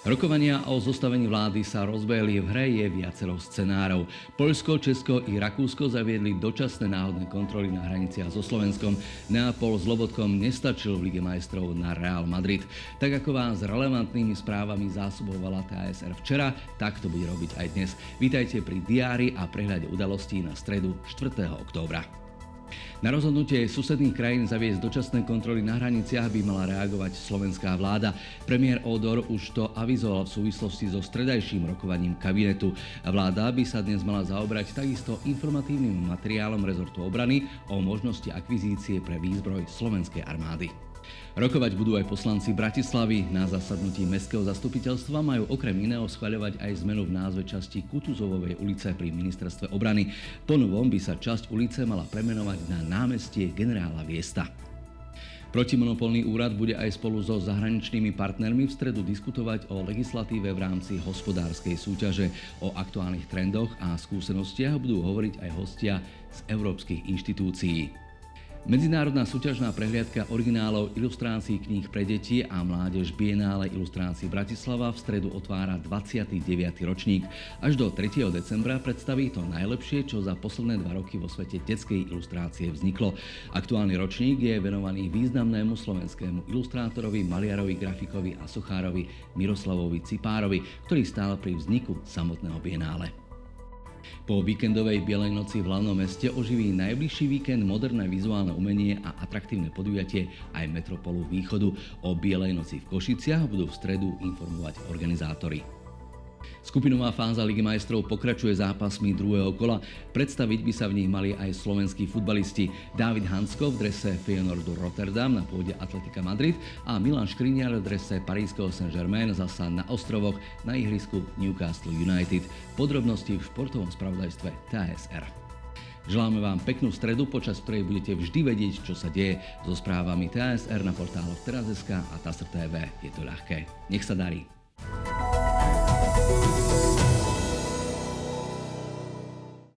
Rokovania o zostavení vlády sa rozbehli v hre je viacero scenárov. Poľsko, Česko i Rakúsko zaviedli dočasné náhodné kontroly na hraniciach so Slovenskom. Neapol s Lobotkom nestačil v Lige majstrov na Real Madrid. Tak ako vás relevantnými správami zásobovala TASR včera, tak to bude robiť aj dnes. Vítajte pri diári a prehľade udalostí na stredu 4. októbra. Na rozhodnutie susedných krajín zaviesť dočasné kontroly na hraniciach by mala reagovať slovenská vláda. Premiér Odor už to avizoval v súvislosti so stredajším rokovaním kabinetu. Vláda by sa dnes mala zaobrať takisto informatívnym materiálom rezortu obrany o možnosti akvizície pre výzbroj slovenskej armády. Rokovať budú aj poslanci Bratislavy. Na zasadnutí Mestského zastupiteľstva majú okrem iného schvaľovať aj zmenu v názve časti Kutuzovovej ulice pri ministerstve obrany. Po novom by sa časť ulice mala premenovať na námestie generála Viesta. Protimonopolný úrad bude aj spolu so zahraničnými partnermi v stredu diskutovať o legislatíve v rámci hospodárskej súťaže. O aktuálnych trendoch a skúsenostiach budú hovoriť aj hostia z európskych inštitúcií. Medzinárodná súťažná prehliadka originálov ilustrácií kníh pre deti a mládež Bienále ilustrácií Bratislava v stredu otvára 29. ročník. Až do 3. decembra predstaví to najlepšie, čo za posledné dva roky vo svete detskej ilustrácie vzniklo. Aktuálny ročník je venovaný významnému slovenskému ilustrátorovi, maliarovi, grafikovi a sochárovi Miroslavovi Cipárovi, ktorý stál pri vzniku samotného Bienále. Po víkendovej Bielej noci v hlavnom meste oživí najbližší víkend moderné vizuálne umenie a atraktívne podujatie aj Metropolu Východu. O Bielej noci v Košiciach budú v stredu informovať organizátori. Skupinová fáza Ligy majstrov pokračuje zápasmi druhého kola. Predstaviť by sa v nich mali aj slovenskí futbalisti David Hansko v drese Feyenoordu Rotterdam na pôde Atletika Madrid a Milan Škriniar v drese Parískeho Saint-Germain zasa na ostrovoch na ihrisku Newcastle United. Podrobnosti v športovom spravodajstve TSR. Želáme vám peknú stredu, počas ktorej budete vždy vedieť, čo sa deje so správami TSR na portáloch Teraz.sk a TASR TV. Je to ľahké. Nech sa darí.